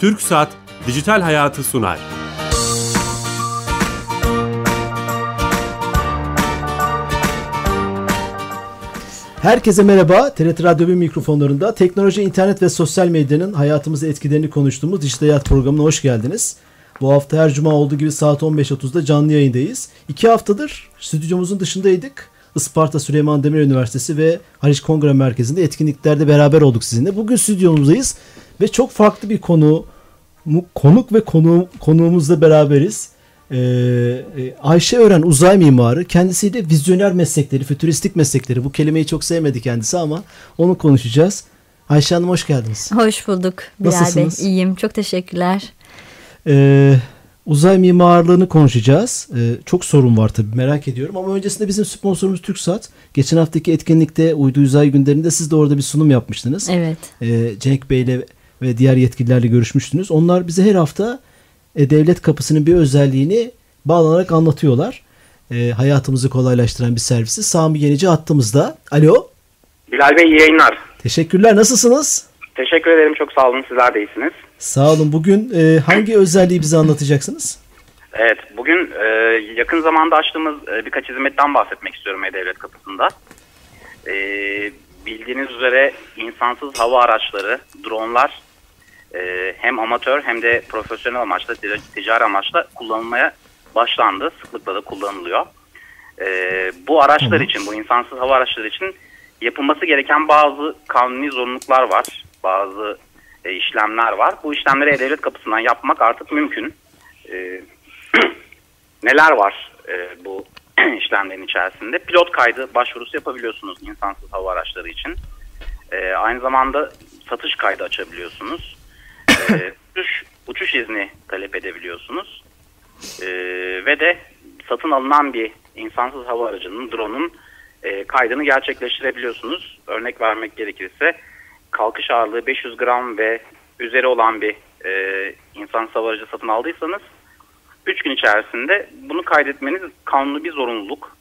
Türk Saat Dijital Hayatı sunar. Herkese merhaba. TRT Radyo 1 mikrofonlarında teknoloji, internet ve sosyal medyanın hayatımızı etkilerini konuştuğumuz Dijital Hayat programına hoş geldiniz. Bu hafta her cuma olduğu gibi saat 15.30'da canlı yayındayız. İki haftadır stüdyomuzun dışındaydık. Isparta Süleyman Demirel Üniversitesi ve Haliç Kongre Merkezi'nde etkinliklerde beraber olduk sizinle. Bugün stüdyomuzdayız ve çok farklı bir konu konuk ve konu, konuğumuzla beraberiz. Ee, e, Ayşe Ören uzay mimarı kendisiyle vizyoner meslekleri, fütüristik meslekleri bu kelimeyi çok sevmedi kendisi ama onu konuşacağız. Ayşe Hanım hoş geldiniz. Hoş bulduk Bilal Nasılsınız? Bey. İyiyim çok teşekkürler. Ee, uzay mimarlığını konuşacağız. Ee, çok sorun var tabii merak ediyorum ama öncesinde bizim sponsorumuz TürkSat. Geçen haftaki etkinlikte Uydu Uzay Günlerinde siz de orada bir sunum yapmıştınız. Evet. Ee, Cenk Bey'le ve diğer yetkililerle görüşmüştünüz. Onlar bize her hafta e, devlet kapısının bir özelliğini bağlanarak anlatıyorlar. E, hayatımızı kolaylaştıran bir servisi. Sami Yenici hattımızda. Alo. Bilal Bey iyi yayınlar. Teşekkürler. Nasılsınız? Teşekkür ederim. Çok sağ olun. Sizler de iyisiniz. Sağ olun. Bugün e, hangi özelliği bize anlatacaksınız? Evet. Bugün e, yakın zamanda açtığımız e, birkaç hizmetten bahsetmek istiyorum E-Devlet kapısında. E, bildiğiniz üzere insansız hava araçları, dronlar e, hem amatör hem de profesyonel amaçla, ticari amaçla kullanılmaya başlandı. Sıklıkla da kullanılıyor. E, bu araçlar için, bu insansız hava araçları için yapılması gereken bazı kanuni zorunluluklar var. Bazı e, işlemler var. Bu işlemleri E-Devlet kapısından yapmak artık mümkün. E, neler var e, bu işlemlerin içerisinde? Pilot kaydı başvurusu yapabiliyorsunuz insansız hava araçları için. E, aynı zamanda satış kaydı açabiliyorsunuz. E, uçuş, uçuş izni talep edebiliyorsunuz. E, ve de satın alınan bir insansız hava aracının, drone'un e, kaydını gerçekleştirebiliyorsunuz. Örnek vermek gerekirse kalkış ağırlığı 500 gram ve üzeri olan bir e, insansız hava aracı satın aldıysanız 3 gün içerisinde bunu kaydetmeniz kanunu bir zorunluluk.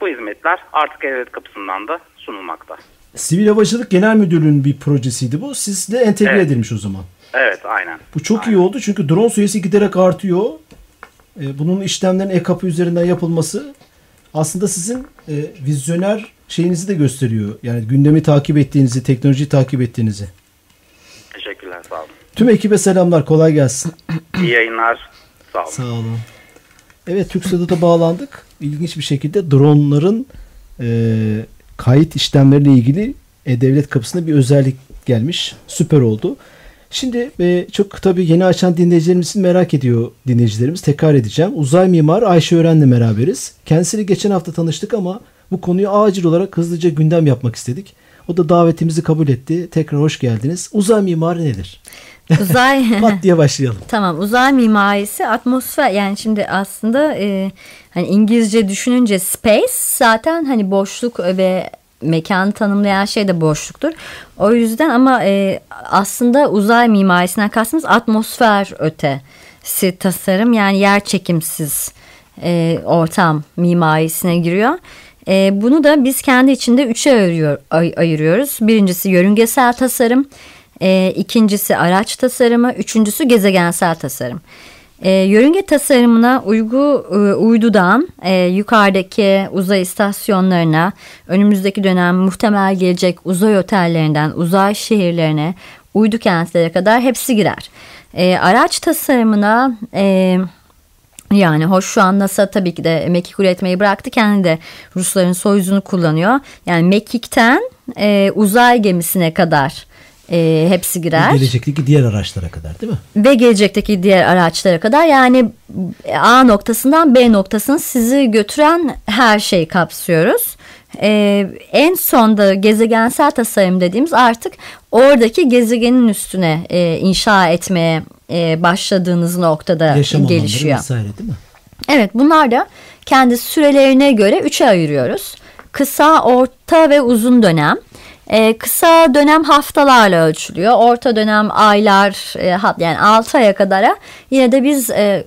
Bu hizmetler artık devlet kapısından da sunulmakta. Sivil Havacılık Genel Müdürlüğü'nün bir projesiydi bu. Sizle entegre Evet. edilmiş o zaman. Evet aynen. Bu çok Aynen. iyi oldu çünkü drone sayısı giderek artıyor. E, bunun işlemlerin e-kapı üzerinden yapılması aslında sizin e, vizyoner şeyinizi de gösteriyor. Yani gündemi takip ettiğinizi, teknolojiyi takip ettiğinizi. Teşekkürler sağ olun. Tüm ekibe selamlar, kolay gelsin. İyi yayınlar. Sağ olun. Sağ olun. Evet TürkSat'a da bağlandık. İlginç bir şekilde dronların e, kayıt işlemleriyle ilgili e-devlet kapısına bir özellik gelmiş. Süper oldu. Şimdi e, çok tabii yeni açan dinleyicilerimiz merak ediyor dinleyicilerimiz. Tekrar edeceğim. Uzay mimar Ayşe Ören'le beraberiz. Kendisiyle geçen hafta tanıştık ama bu konuyu acil olarak hızlıca gündem yapmak istedik. O da davetimizi kabul etti. Tekrar hoş geldiniz. Uzay mimarı nedir? Uzay Pat diye başlayalım. Tamam uzay mimarisi atmosfer yani şimdi aslında e, hani İngilizce düşününce space zaten hani boşluk ve mekanı tanımlayan şey de boşluktur. O yüzden ama e, aslında uzay mimarisinden kastımız atmosfer ötesi tasarım yani yer çekimsiz e, ortam mimarisine giriyor. E, bunu da biz kendi içinde üçe ayırıyor, ay- ayırıyoruz. Birincisi yörüngesel tasarım, e, ikincisi araç tasarımı, üçüncüsü gezegensel tasarım. E, yörünge tasarımına uygu e, uydudan e, yukarıdaki uzay istasyonlarına, önümüzdeki dönem muhtemel gelecek uzay otellerinden uzay şehirlerine, uydu kentlere kadar hepsi girer. E, araç tasarımına e, yani hoş şu an NASA tabii ki de mekik üretmeyi bıraktı. Kendi de Rusların Soyuz'unu kullanıyor. Yani mekikten e, uzay gemisine kadar e, hepsi girer. Gelecekteki diğer araçlara kadar değil mi? Ve gelecekteki diğer araçlara kadar yani A noktasından B noktasına sizi götüren her şeyi kapsıyoruz. Ee, en sonda gezegensel tasarım dediğimiz artık oradaki gezegenin üstüne e, inşa etmeye e, başladığınız noktada Yaşam gelişiyor. vesaire değil mi? Evet bunlar da kendi sürelerine göre üçe ayırıyoruz. Kısa, orta ve uzun dönem. Ee, kısa dönem haftalarla ölçülüyor. Orta dönem aylar e, yani 6 aya kadar yine de biz e,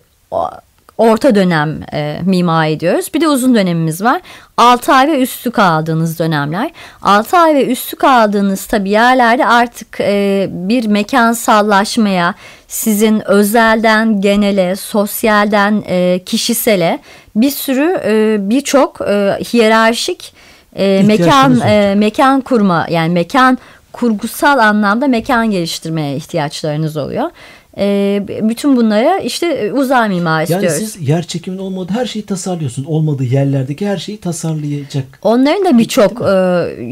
orta dönem e, mimari diyoruz. Bir de uzun dönemimiz var. 6 ay ve üstü kaldığınız dönemler. 6 ay ve üstü kaldığınız tabii yerlerde artık e, bir mekansallaşmaya, sizin özelden genele, sosyalden e, kişisele bir sürü e, birçok e, hiyerarşik e, mekan e, mekan kurma yani mekan kurgusal anlamda mekan geliştirmeye ihtiyaçlarınız oluyor. E, bütün bunlara işte e, uzay mimarisi Yani diyoruz. siz yer çekiminin olmadığı her şeyi tasarlıyorsunuz. Olmadığı yerlerdeki her şeyi tasarlayacak. Onların da birçok e,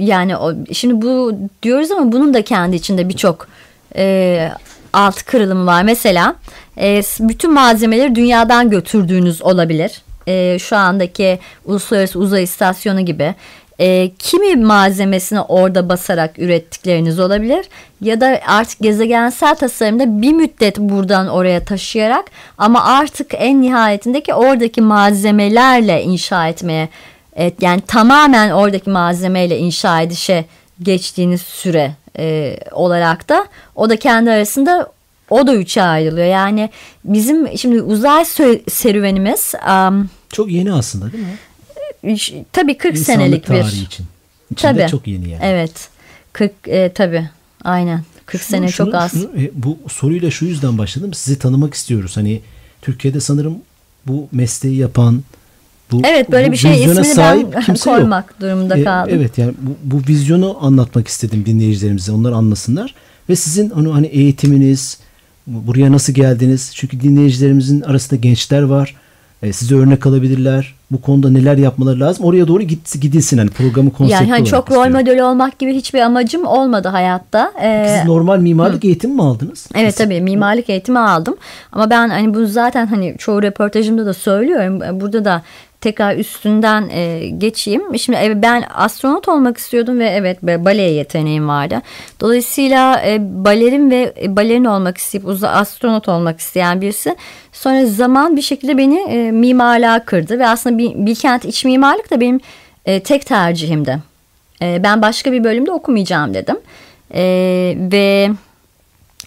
yani o, şimdi bu diyoruz ama bunun da kendi içinde birçok e, alt kırılımı var. Mesela e, bütün malzemeleri dünyadan götürdüğünüz olabilir. E, şu andaki uluslararası uzay istasyonu gibi. E, kimi malzemesini orada basarak ürettikleriniz olabilir ya da artık gezegensel tasarımda bir müddet buradan oraya taşıyarak ama artık en nihayetindeki oradaki malzemelerle inşa etmeye Evet, yani tamamen oradaki malzemeyle inşa edişe geçtiğiniz süre e, olarak da o da kendi arasında o da üçe ayrılıyor. Yani bizim şimdi uzay serüvenimiz um, Çok yeni aslında değil mi? Tabii 40 İnsanlık senelik bir. için. İçinde Tabii. çok yeni yani. Evet. 40 e, tabii. Aynen. 40 Şunu- sene şunu- çok az. şunu, e, bu soruyla şu yüzden başladım. Sizi tanımak istiyoruz. Hani Türkiye'de sanırım bu mesleği yapan bu, Evet böyle bu bir şey ismini sahip ben kimse yok. koymak durumunda E, kaldım. Evet yani bu, bu vizyonu anlatmak istedim dinleyicilerimize. Onlar anlasınlar. Ve sizin hani, hani eğitiminiz, buraya nasıl geldiniz? Çünkü dinleyicilerimizin arasında gençler var. E, size örnek alabilirler. Bu konuda neler yapmaları lazım? Oraya doğru git, gidilsin hani programı konsepti Yani hani çok rol istiyorum. model olmak gibi hiçbir amacım olmadı hayatta. Ee, Siz normal mimarlık eğitimi mi aldınız? Evet tabii mimarlık eğitimi aldım. Ama ben hani bu zaten hani çoğu röportajımda da söylüyorum. Burada da tekrar üstünden e, geçeyim. Şimdi evet, ben astronot olmak istiyordum ve evet baleye yeteneğim vardı. Dolayısıyla e, balerin ve e, balerin olmak isteyip uza astronot olmak isteyen birisi sonra zaman bir şekilde beni e, mimarlığa kırdı ve aslında bir, Bilkent iç mimarlık da benim e, tek tercihimdi. E, ben başka bir bölümde okumayacağım dedim. E, ve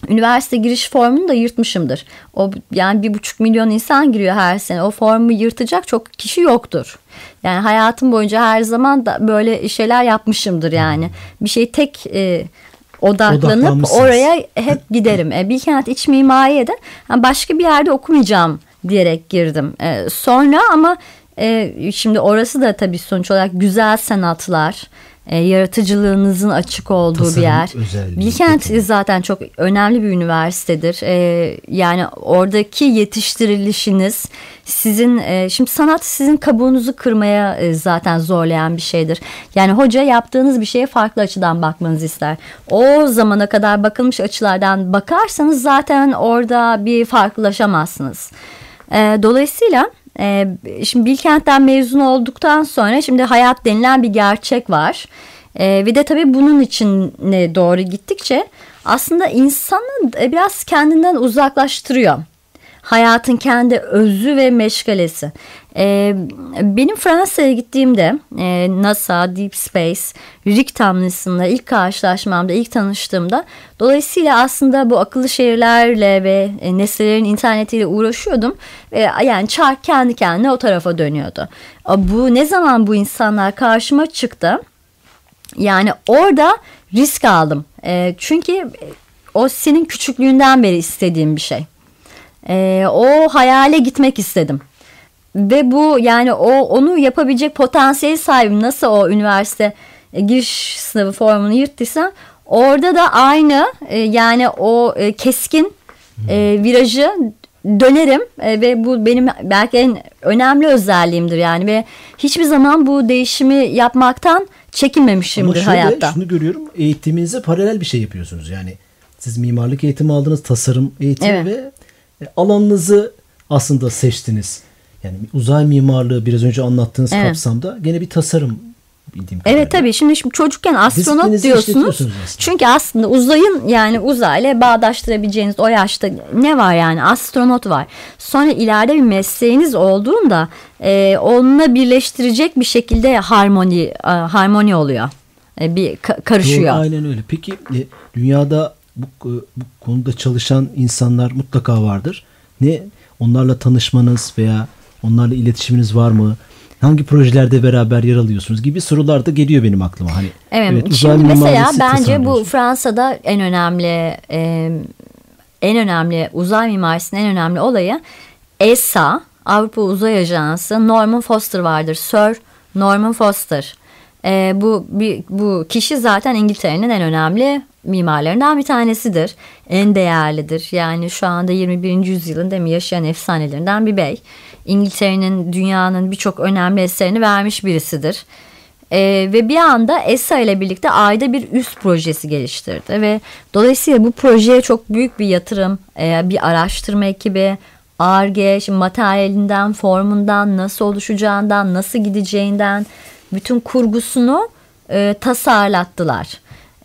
Üniversite giriş formunu da yırtmışımdır. O yani bir buçuk milyon insan giriyor her sene. O formu yırtacak çok kişi yoktur. Yani hayatım boyunca her zaman da böyle şeyler yapmışımdır yani. Bir şey tek e, odaklanıp oraya hep giderim. E, Bilkent iç mimariye de yani başka bir yerde okumayacağım diyerek girdim. E, sonra ama e, şimdi orası da tabii sonuç olarak güzel sanatlar, e, yaratıcılığınızın açık olduğu Tasarım bir yer. özelliği, Bilkent teknik. zaten çok önemli bir üniversitedir. Ee, yani oradaki yetiştirilişiniz sizin e, şimdi sanat sizin kabuğunuzu kırmaya e, zaten zorlayan bir şeydir. Yani hoca yaptığınız bir şeye farklı açıdan bakmanızı ister. O zamana kadar bakılmış açılardan bakarsanız zaten orada bir farklılaşamazsınız. Ee, dolayısıyla e, şimdi Bilkent'ten mezun olduktan sonra şimdi hayat denilen bir gerçek var. Ee, ve de tabii bunun içine doğru gittikçe aslında insanı e, biraz kendinden uzaklaştırıyor. Hayatın kendi özü ve meşgalesi. Ee, benim Fransa'ya gittiğimde e, NASA, Deep Space, Rick Tomlinson'la ilk karşılaşmamda, ilk tanıştığımda dolayısıyla aslında bu akıllı şehirlerle ve e, nesnelerin internetiyle uğraşıyordum. Ve yani çark kendi kendine o tarafa dönüyordu. Bu ne zaman bu insanlar karşıma çıktı? Yani orada risk aldım. E, çünkü o senin küçüklüğünden beri istediğin bir şey. E, o hayale gitmek istedim. Ve bu yani o onu yapabilecek potansiyel sahibim. Nasıl o üniversite e, giriş sınavı formunu yırttıysa orada da aynı e, yani o e, keskin e, virajı dönerim e, ve bu benim belki en önemli özelliğimdir yani ve hiçbir zaman bu değişimi yapmaktan Ama çekinmemişimdir şöyle hayatta. şunu görüyorum. Eğitiminize paralel bir şey yapıyorsunuz. Yani siz mimarlık eğitimi aldınız, tasarım eğitimi Evet. ve alanınızı aslında seçtiniz. Yani uzay mimarlığı biraz önce anlattığınız Evet. kapsamda gene bir tasarım bildiğim kadarıyla. Evet tabii şimdi, şimdi çocukken astronot diyorsunuz. aslında. Çünkü aslında uzayın yani uzayla bağdaştırabileceğiniz o yaşta ne var yani astronot var. Sonra ileride bir mesleğiniz olduğunda e, onunla birleştirecek bir şekilde harmoni e, harmoni oluyor. E, bir ka- karışıyor. Doğru, aynen öyle. Peki e, dünyada bu, e, bu konuda çalışan insanlar mutlaka vardır. Ne onlarla tanışmanız veya Onlarla iletişiminiz var mı? Hangi projelerde beraber yer alıyorsunuz gibi sorular da geliyor benim aklıma. Hani Evet, uzay şimdi mesela bence bu. Fransa'da en önemli e, en önemli uzay mimarisinin en önemli olayı ESA Avrupa Uzay Ajansı Norman Foster vardır. Sir Norman Foster. E, bu bir, bu kişi zaten İngiltere'nin en önemli mimarlarından bir tanesidir. En değerlidir. Yani şu anda 21. yüzyılın değil mi yaşayan efsanelerinden bir bey. İngiltere'nin dünyanın birçok önemli eserini vermiş birisidir. Ee, ve bir anda ESA ile birlikte ayda bir üst projesi geliştirdi ve dolayısıyla bu projeye çok büyük bir yatırım, e, bir araştırma ekibi, ARGE, şimdi materyalinden, formundan, nasıl oluşacağından, nasıl gideceğinden bütün kurgusunu e, tasarlattılar.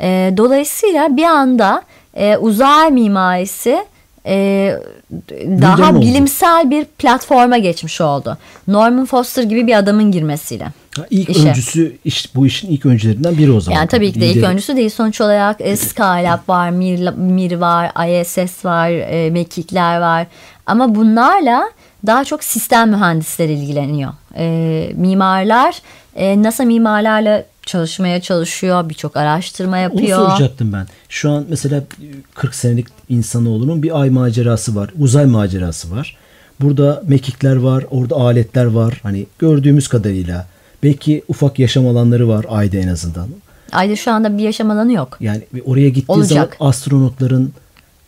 E, dolayısıyla bir anda e, uzay mimarisi e, daha oldu. bilimsel bir platforma geçmiş oldu. Norman Foster gibi bir adamın girmesiyle. Ha, ilk işe. öncüsü iş, bu işin ilk öncülerinden biri o zaman. Yani tabii ki de ilk Lideri. öncüsü değil. Sonuç olarak e, Skylab var, Mir, Mir var, ISS var, e, Mekikler var. Ama bunlarla daha çok sistem mühendisleri ilgileniyor. E, mimarlar, e, NASA mimarlarla çalışmaya çalışıyor. Birçok araştırma Onu yapıyor. soracaktım ben. Şu an mesela 40 senelik insanoğlunun bir ay macerası var. Uzay macerası var. Burada mekikler var, orada aletler var. Hani gördüğümüz kadarıyla. Belki ufak yaşam alanları var ayda en azından. Ayda şu anda bir yaşam alanı yok. Yani oraya gittiği Olacak. zaman astronotların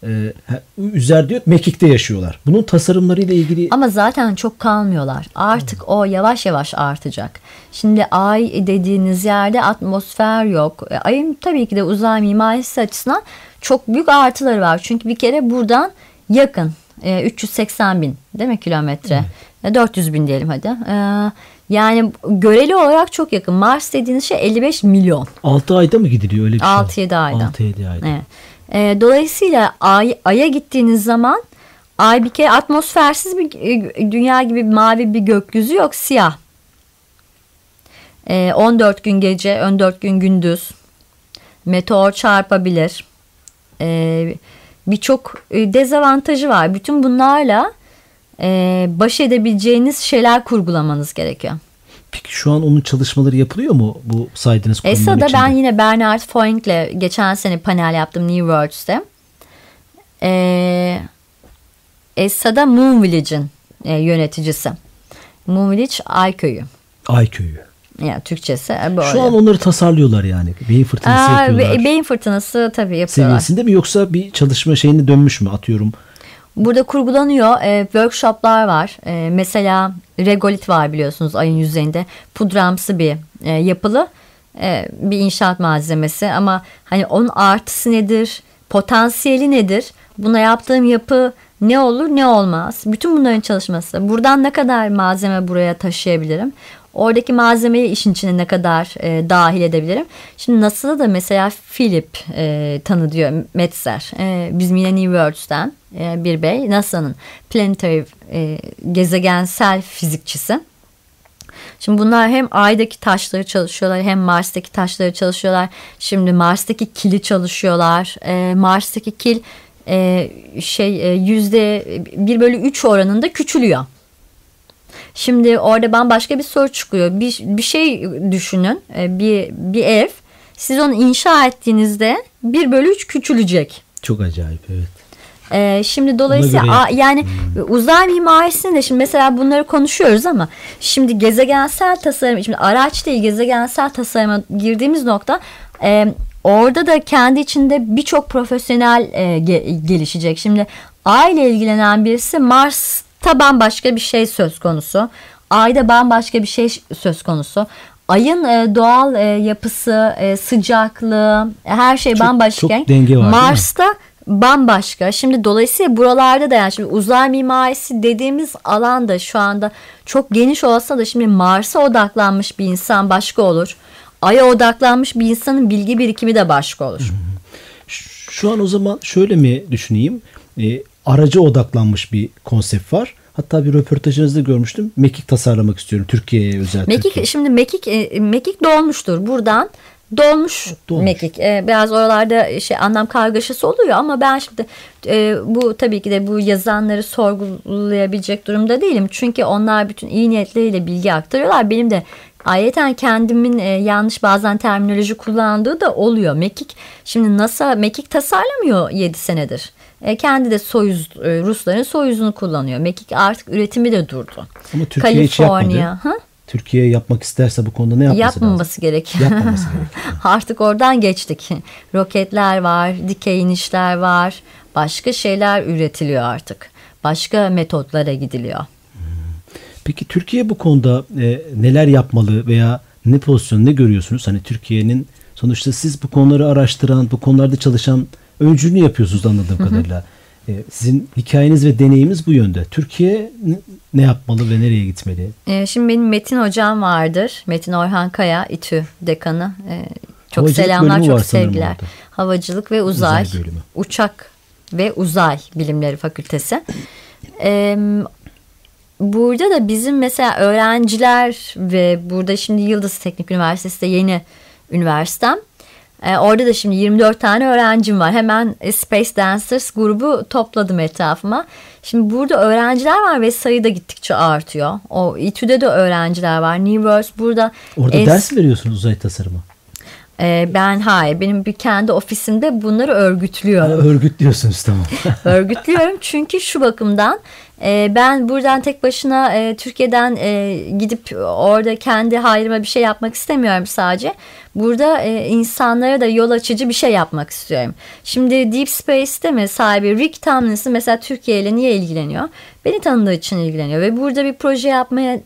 e, ha- üzer diyor mekikte yaşıyorlar. Bunun tasarımlarıyla ilgili Ama zaten çok kalmıyorlar. Artık o yavaş yavaş artacak. Şimdi ay dediğiniz yerde atmosfer yok. E, Ayın tabii ki de uzay mimarisi açısından çok büyük artıları var. Çünkü bir kere buradan yakın. E, 380 bin değil mi kilometre? E, 400 bin diyelim hadi. E, yani göreli olarak çok yakın. Mars dediğiniz şey 55 milyon. 6 ayda mı gidiliyor öyle bir şey? 6-7 ayda. 6-7 ayda. Evet. Ee, dolayısıyla ay, Ay'a gittiğiniz zaman Ay bir kere atmosfersiz bir e, dünya gibi mavi bir gökyüzü yok siyah. Ee, 14 gün gece 14 gün gündüz. Meteor çarpabilir. Ee, Birçok e, dezavantajı var. Bütün bunlarla e, baş edebileceğiniz şeyler kurgulamanız gerekiyor. Peki şu an onun çalışmaları yapılıyor mu bu saydığınız konuların ESA'da içinde? ben yine Bernard Foink'le geçen sene panel yaptım New Worlds'te. Ee, ESA'da Moon Village'in e, yöneticisi. Moon Village Ay Köyü. Ay köyü. Yani Türkçesi e, böyle. Şu an onları tasarlıyorlar yani. Beyin fırtınası Aa, yapıyorlar. be- beyin fırtınası tabii yapıyorlar. seviyesinde mi yoksa bir çalışma şeyine dönmüş mü atıyorum? Burada kurgulanıyor. E, workshoplar var. E, mesela regolit var biliyorsunuz ayın yüzeyinde. Pudramsı bir e, yapılı e, bir inşaat malzemesi. Ama hani onun artısı nedir? Potansiyeli nedir? Buna yaptığım yapı ne olur ne olmaz? Bütün bunların çalışması. Buradan ne kadar malzeme buraya taşıyabilirim? Oradaki malzemeyi işin içine ne kadar e, dahil edebilirim? Şimdi NASA'da da mesela Philip e, tanı diyor Metzer. E, bizim yine New Worlds'ten e, bir bey. NASA'nın planetary e, gezegensel fizikçisi. Şimdi bunlar hem Ay'daki taşları çalışıyorlar hem Mars'taki taşları çalışıyorlar. Şimdi Mars'taki kili çalışıyorlar. E, Mars'taki kil e, şey e, yüzde bir bölü üç oranında küçülüyor. Şimdi orada bambaşka bir soru çıkıyor. Bir, bir şey düşünün. e, Bir, bir ev. Siz onu inşa ettiğinizde 1 bölü 3 küçülecek. Çok acayip evet. Ee, şimdi dolayısıyla a- yani uzay mimarisinde de şimdi mesela bunları konuşuyoruz ama şimdi gezegensel tasarım şimdi araç değil gezegensel tasarıma girdiğimiz nokta e, orada da kendi içinde birçok profesyonel e, ge- gelişecek. Şimdi ay ile ilgilenen birisi Mars'ta bambaşka bir şey söz konusu. Ayda bambaşka bir şey söz konusu. Ayın e, doğal e, yapısı, e, sıcaklığı, her şey Çok- bambaşka. çok denge var? Mars'ta bambaşka. Şimdi dolayısıyla buralarda da yani şimdi uzay mimarisi dediğimiz alanda şu anda çok geniş olsa da şimdi Mars'a odaklanmış bir insan başka olur. Ay'a odaklanmış bir insanın bilgi birikimi de başka olur. Şu an o zaman şöyle mi düşüneyim? Araca odaklanmış bir konsept var. Hatta bir röportajınızda görmüştüm. Mekik tasarlamak istiyorum Türkiye'ye özel. Mekik Türkiye. şimdi Mekik e, Mekik dolmuştur. Buradan dolmuş, Dolmuş. mekik. Ee, biraz oralarda şey anlam kargaşası oluyor ama ben şimdi e, bu tabii ki de bu yazanları sorgulayabilecek durumda değilim. Çünkü onlar bütün iyi niyetleriyle bilgi aktarıyorlar. Benim de Ayrıca kendimin e, yanlış bazen terminoloji kullandığı da oluyor. Mekik şimdi NASA Mekik tasarlamıyor 7 senedir. E, kendi de Soyuz e, Rusların Soyuz'unu kullanıyor. Mekik artık üretimi de durdu. Ama Türkiye hiç yapmadı. Ha? Türkiye yapmak isterse bu konuda ne yapması Yapmaması lazım? gerekiyor. Yapmaması gerekiyor. Artık oradan geçtik. Roketler var, dikey inişler var. Başka şeyler üretiliyor artık. Başka metotlara gidiliyor. Peki Türkiye bu konuda e, neler yapmalı veya ne pozisyon ne görüyorsunuz? Hani Türkiye'nin sonuçta siz bu konuları araştıran, bu konularda çalışan öncülüğünü yapıyorsunuz anladığım kadarıyla. E, sizin hikayeniz ve deneyimiz bu yönde. Türkiye ne, yapmalı ve nereye gitmeli? Ee, şimdi benim Metin hocam vardır. Metin Orhan Kaya, İTÜ dekanı. Ee, çok Havacılık selamlar, çok sevgiler. Havacılık ve uzay, Uzay bölümü. uçak ve uzay bilimleri fakültesi. Ee, burada da bizim mesela öğrenciler ve burada şimdi Yıldız Teknik Üniversitesi de yeni üniversitem. Ee, orada da şimdi 24 tane öğrencim var. Hemen e, Space Dancers grubu topladım etrafıma. Şimdi burada öğrenciler var ve sayı da gittikçe artıyor. O İTÜ'de de öğrenciler var. Newverse burada. Orada es- ders veriyorsunuz uzay tasarımı? Ee, ben hayır. Benim bir kendi ofisimde bunları Ha, örgütlüyorum. örgütlüyorsunuz tamam. örgütlüyorum çünkü şu bakımdan e, ben buradan tek başına e, Türkiye'den e, gidip orada kendi hayrıma bir şey yapmak istemiyorum sadece. Burada e, insanlara da yol açıcı bir şey yapmak istiyorum. Şimdi Deep Space'te mi sahibi Rick Tomlinson mesela Türkiye ile niye ilgileniyor? Beni tanıdığı için ilgileniyor ve burada bir proje yapmaya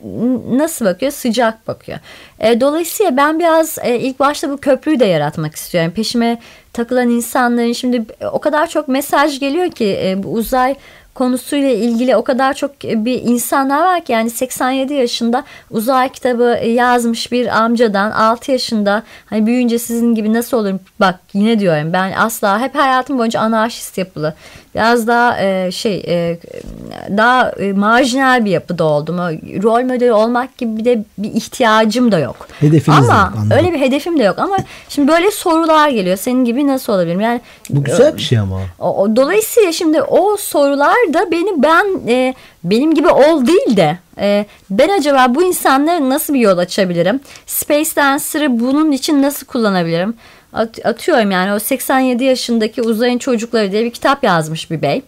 nasıl bakıyor? Sıcak bakıyor. Dolayısıyla ben biraz ilk başta bu köprüyü de yaratmak istiyorum. Peşime takılan insanların şimdi o kadar çok mesaj geliyor ki bu uzay konusuyla ilgili o kadar çok e, bir insanlar var ki yani 87 yaşında uzay kitabı e, yazmış bir amcadan 6 yaşında hani büyüyünce sizin gibi nasıl olurum? Bak yine diyorum ben asla hep hayatım boyunca anarşist yapılı biraz daha e, şey e, daha e, marjinal bir yapıda oldum rol modeli olmak gibi bir de bir ihtiyacım da yok Hedefiniz de ama yok, öyle bir hedefim de yok ama şimdi böyle sorular geliyor senin gibi nasıl olabilirim yani Bu güzel bir şey ama. o, o- dolayısıyla şimdi o sorular da beni ben e, benim gibi ol değil de e, ben acaba bu insanlara nasıl bir yol açabilirim? Space Dancer'ı bunun için nasıl kullanabilirim? At- atıyorum yani o 87 yaşındaki uzayın çocukları diye bir kitap yazmış bir bey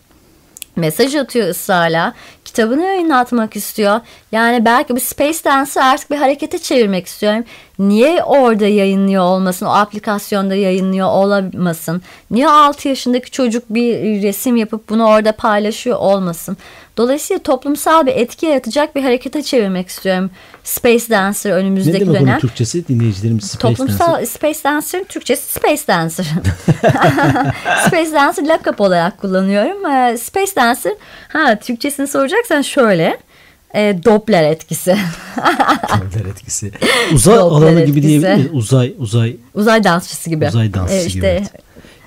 mesaj atıyor ısrarla. Kitabını yayınlatmak istiyor. Yani belki bu Space Dance'ı artık bir harekete çevirmek istiyorum. Niye orada yayınlıyor olmasın? O aplikasyonda yayınlıyor olamasın? Niye 6 yaşındaki çocuk bir resim yapıp bunu orada paylaşıyor olmasın? Dolayısıyla toplumsal bir etki yaratacak bir harekete çevirmek istiyorum. Space Dancer Ne önümüzdeki demek dönem. onun Türkçesi? Dinleyicilerimiz Space Toplumsal Dancer. Space Dancer'ın Türkçesi Space Dancer. Space Dancer lakap olarak kullanıyorum. Ee, Space Dancer ha Türkçesini soracaksan şöyle. E, Doppler etkisi. Doppler etkisi. Uzay Doppler alanı gibi etkisi. diyebilir miyiz? Uzay, uzay, Uzay dansçısı gibi. uzay dansçısı gibi. işte evet.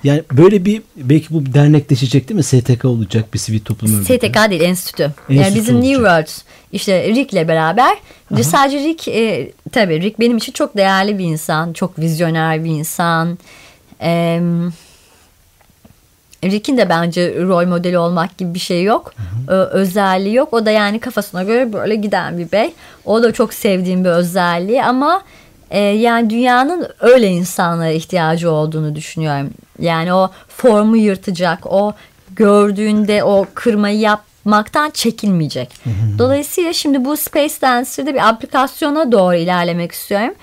Yani böyle bir belki bu dernekleşecek değil mi? STK olacak bir sivil toplum örgütü. STK değil enstitü. yani Enstitü bizim New olacak. World işte Rick'le beraber sadece Rick e, tabii Rick benim için çok değerli bir insan. Çok vizyoner bir insan. Eee Rick'in de bence rol modeli olmak gibi bir şey yok. Ö- özelliği yok. O da yani kafasına göre böyle giden bir bey. O da çok sevdiğim bir özelliği ama e, yani dünyanın öyle insanlara ihtiyacı olduğunu düşünüyorum. Yani o formu yırtacak, o gördüğünde o kırmayı yapmaktan çekinmeyecek. Dolayısıyla şimdi bu Space Dancer'da bir aplikasyona doğru ilerlemek istiyorum.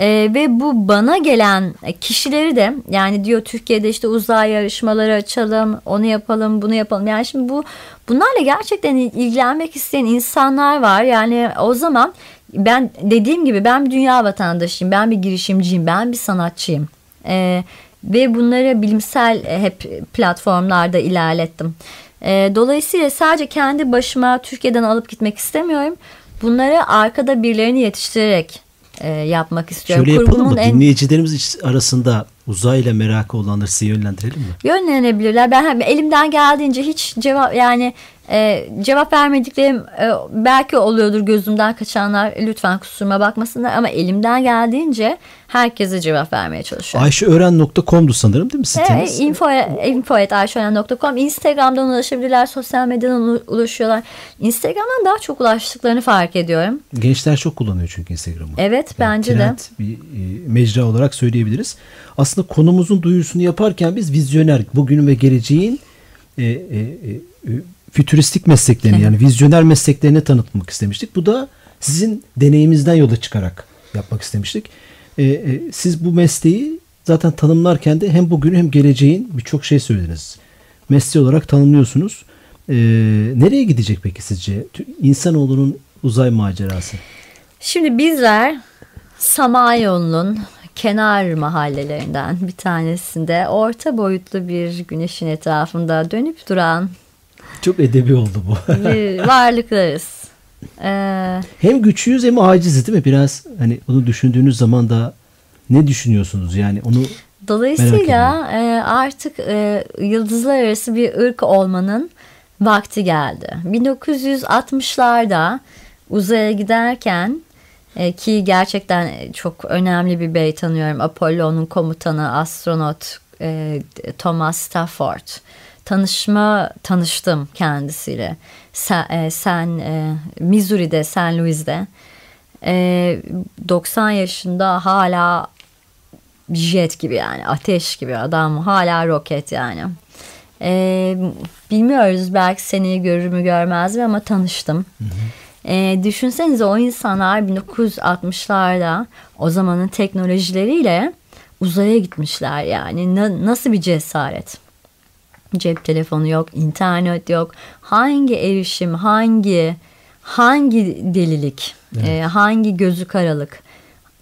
Ee, ve bu bana gelen kişileri de yani diyor Türkiye'de işte uzay yarışmaları açalım, onu yapalım, bunu yapalım. Yani şimdi bu bunlarla gerçekten ilgilenmek isteyen insanlar var. Yani o zaman ben dediğim gibi ben bir dünya vatandaşıyım, ben bir girişimciyim, ben bir sanatçıyım. Ee, ve bunları bilimsel e, hep platformlarda ilerlettim. Ee, dolayısıyla sadece kendi başıma Türkiye'den alıp gitmek istemiyorum. Bunları arkada birilerini yetiştirerek e, yapmak istiyorum. Şöyle yapalım mı? En Dinleyicilerimiz arasında uzayla merakı olanları size yönlendirelim mi? yönlenebilirler. Ben elimden geldiğince hiç cevap yani E, cevap vermediklerim e, belki oluyordur gözümden kaçanlar lütfen kusuruma bakmasınlar ama elimden geldiğince herkese cevap vermeye çalışıyorum. Ayşeören.com'du sanırım değil mi Evet, siteniz? info, info.ayşören.com Instagram'dan ulaşabilirler. Sosyal medyadan ulaşıyorlar. Instagram'dan daha çok ulaştıklarını fark ediyorum. Gençler çok kullanıyor çünkü Instagram'ı. Evet Yani bence de. bir e, mecra olarak söyleyebiliriz. Aslında konumuzun duyurusunu yaparken biz vizyoner, bugünün ve geleceğin e, e, e, e, fütüristik mesleklerini yani vizyoner mesleklerini tanıtmak istemiştik. Bu da sizin deneyimizden yola çıkarak yapmak istemiştik. E, e, siz bu mesleği zaten tanımlarken de hem bugünü hem geleceğin birçok şey söylediniz. Mesleği olarak tanımlıyorsunuz. E, nereye gidecek peki sizce? İnsanoğlunun uzay macerası. Şimdi bizler Samanyolu'nun kenar mahallelerinden bir tanesinde orta boyutlu bir güneşin etrafında dönüp duran Çok edebi oldu bu. varlıklarız. Ee, hem güçlüyüz hem aciziz değil mi? Biraz hani onu düşündüğünüz zaman da ne düşünüyorsunuz? Yani onu Dolayısıyla e, artık e, yıldızlar arası bir ırk olmanın vakti geldi. 1960'larda uzaya giderken e, ki gerçekten çok önemli bir bey tanıyorum. Apollo'nun komutanı astronot e, Thomas Stafford. Tanışma tanıştım kendisiyle. Sen, e, sen e, Missouri'de, St. Louis'de. E, 90 yaşında hala jet gibi yani ateş gibi adam hala roket yani. Ee, bilmiyoruz belki seni görür mü görmez mi ama tanıştım. Ee, düşünsenize o insanlar 1960'larda o zamanın teknolojileriyle uzaya gitmişler yani Na- nasıl bir cesaret. Cep telefonu yok, internet yok. Hangi erişim, hangi hangi delilik, e, hangi gözü karalık.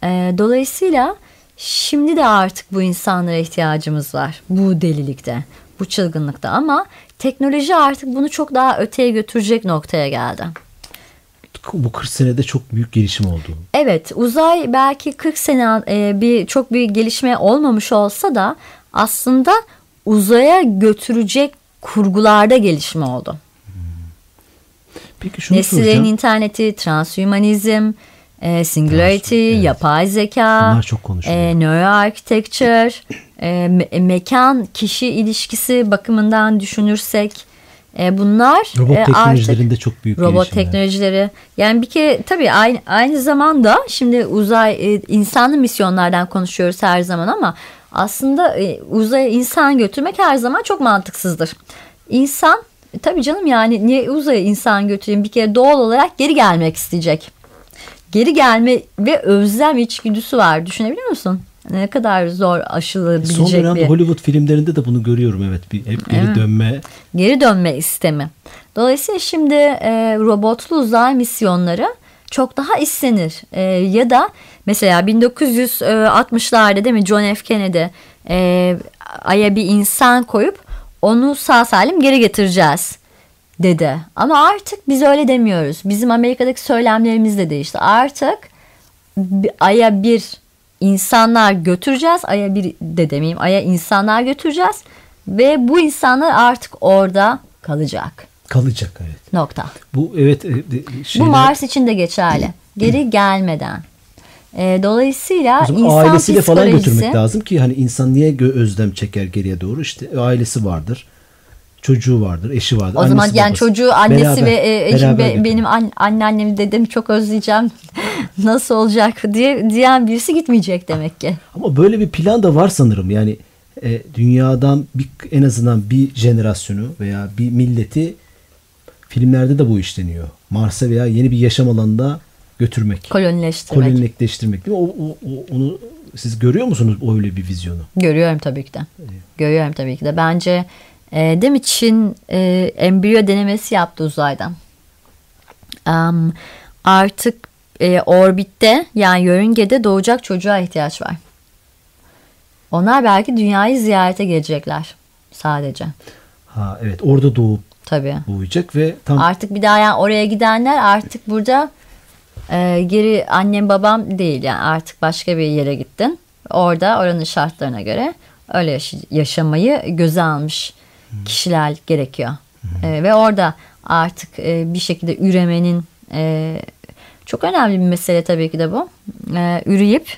E, dolayısıyla şimdi de artık bu insanlara ihtiyacımız var. Bu delilikte, bu çılgınlıkta ama teknoloji artık bunu çok daha öteye götürecek noktaya geldi. bu 40 senede çok büyük gelişim oldu. Evet uzay belki 40 sene e, bir çok bir gelişme olmamış olsa da aslında uzaya götürecek kurgularda gelişme oldu. Peki şunu Nesillerin soracağım. interneti, transhumanizm, e, singularity, evet. yapay zeka, Bunlar çok e, neuroarchitecture, e, me- mekan kişi ilişkisi bakımından düşünürsek e, bunlar Robot e, artık teknolojilerinde çok büyük robot gelişimler. teknolojileri. Yani bir kere tabii aynı, aynı zamanda şimdi uzay e, insanlı misyonlardan konuşuyoruz her zaman ama aslında e, uzaya insan götürmek her zaman çok mantıksızdır. İnsan e, tabii canım yani niye uzaya insan götüreyim bir kere doğal olarak geri gelmek isteyecek. Geri gelme ve özlem içgüdüsü var düşünebiliyor musun? Ne kadar zor Son aşılabilecek dönemde bir Hollywood filmlerinde de bunu görüyorum evet. Bir, hep geri Evet. dönme. geri dönme istemi. Dolayısıyla şimdi e, robotlu uzay misyonları çok daha istenir. E, ya da mesela 1960'larda değil mi John F. Kennedy e, Ay'a bir insan koyup onu sağ salim geri getireceğiz dedi. Ama artık biz öyle demiyoruz. Bizim Amerika'daki söylemlerimiz de değişti. Artık Ay'a bir insanlar götüreceğiz. Ay'a bir de demeyeyim. Ay'a insanlar götüreceğiz. Ve bu insanlar artık orada kalacak. Kalacak evet. Nokta. Bu evet e, de- Bu şeyler, Mars için de geçerli. Geri gelmeden. E, dolayısıyla o zaman insan ailesiyle falan psikolojisi- götürmek lazım ki hani insan niye özlem çeker geriye doğru? İşte ailesi vardır. Çocuğu vardır, eşi vardır. O zaman annesi, yani babası. çocuğu annesi Beraber- ve e, eşim be- benim an, anneannemi dedemi çok özleyeceğim. Nasıl olacak diye diyen birisi gitmeyecek demek ki. Ama böyle bir plan da var sanırım. Yani e, dünyadan bir, en azından bir jenerasyonu veya bir milleti filmlerde de bu işleniyor. Mars'a veya yeni bir yaşam alanında götürmek. Kolonileştirmek. Kolonileştirmek değil mi? O, o- o- onu siz görüyor musunuz öyle bir vizyonu? Görüyorum tabii ki de. Görüyorum tabii ki de. Bence e, değil mi Çin e, embriyo denemesi yaptı uzaydan. Am, artık e, orbitte yani yörüngede doğacak çocuğa ihtiyaç var. Onlar belki dünyayı ziyarete gelecekler sadece. Ha evet orada doğup Tabii. doğacak ve tam Artık bir daha yani oraya gidenler artık burada e, geri annem babam değil yani artık başka bir yere gittin. Orada oranın şartlarına göre öyle yaş- yaşamayı göze almış kişiler gerekiyor. E, ve orada artık e, bir şekilde üremenin e, çok önemli bir mesele tabii ki de bu. E, üreyip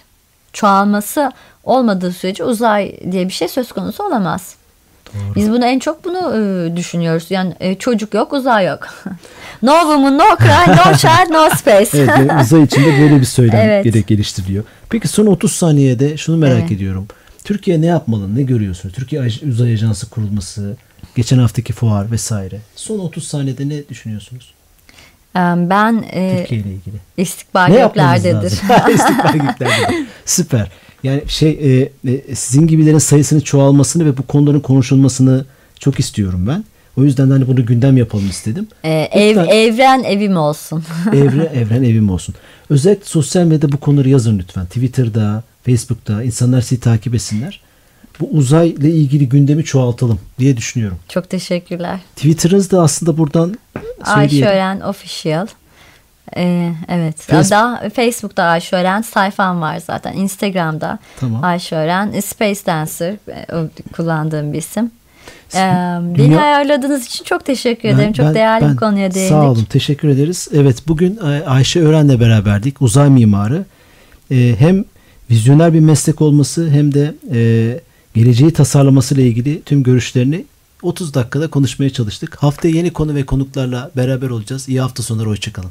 çoğalması olmadığı sürece uzay diye bir şey söz konusu olamaz. Doğru. Biz bunu en çok bunu e, düşünüyoruz. Yani e, çocuk yok, uzay yok. no woman, no cry, no child, no space. evet, yani uzay içinde böyle bir söylem evet. geliştiriliyor. Peki son 30 saniyede şunu merak evet. ediyorum. Türkiye ne yapmalı? Ne görüyorsunuz? Türkiye Uzay Ajansı kurulması, geçen haftaki fuar vesaire. Son 30 saniyede ne düşünüyorsunuz? Ben e, Türkiye ile ilgili. istikbal göklerdedir. istikbal göklerdedir. Süper. Yani şey e, e, sizin gibilerin sayısının çoğalmasını ve bu konuların konuşulmasını çok istiyorum ben. O yüzden de hani bunu gündem yapalım istedim. Ee, ev, evren evim olsun. evren, evren evim olsun. Özellikle sosyal medyada bu konuları yazın lütfen. Twitter'da, Facebook'ta insanlar sizi takip etsinler. Bu uzayla ilgili gündemi çoğaltalım diye düşünüyorum. Çok teşekkürler. Twitter'ınız da aslında buradan söyleyelim. Ayşören Official. Ee, evet. Facebook. Daha Facebook'ta Ayşe Ören sayfam var zaten. Instagram'da tamam. Ayşe Ören Space Dancer e, kullandığım bir isim. Ee, beni Dünya... ayarladığınız için çok teşekkür ederim. Ben, çok ben, değerli ben, bir konuya değindik. Sağ olun. Teşekkür ederiz. Evet bugün Ayşe Ören'le beraberdik. Uzay mimarı. Ee, hem vizyoner bir meslek olması hem de e, geleceği tasarlaması ile ilgili tüm görüşlerini 30 dakikada konuşmaya çalıştık. Haftaya yeni konu ve konuklarla beraber olacağız. İyi hafta sonları. Hoşçakalın.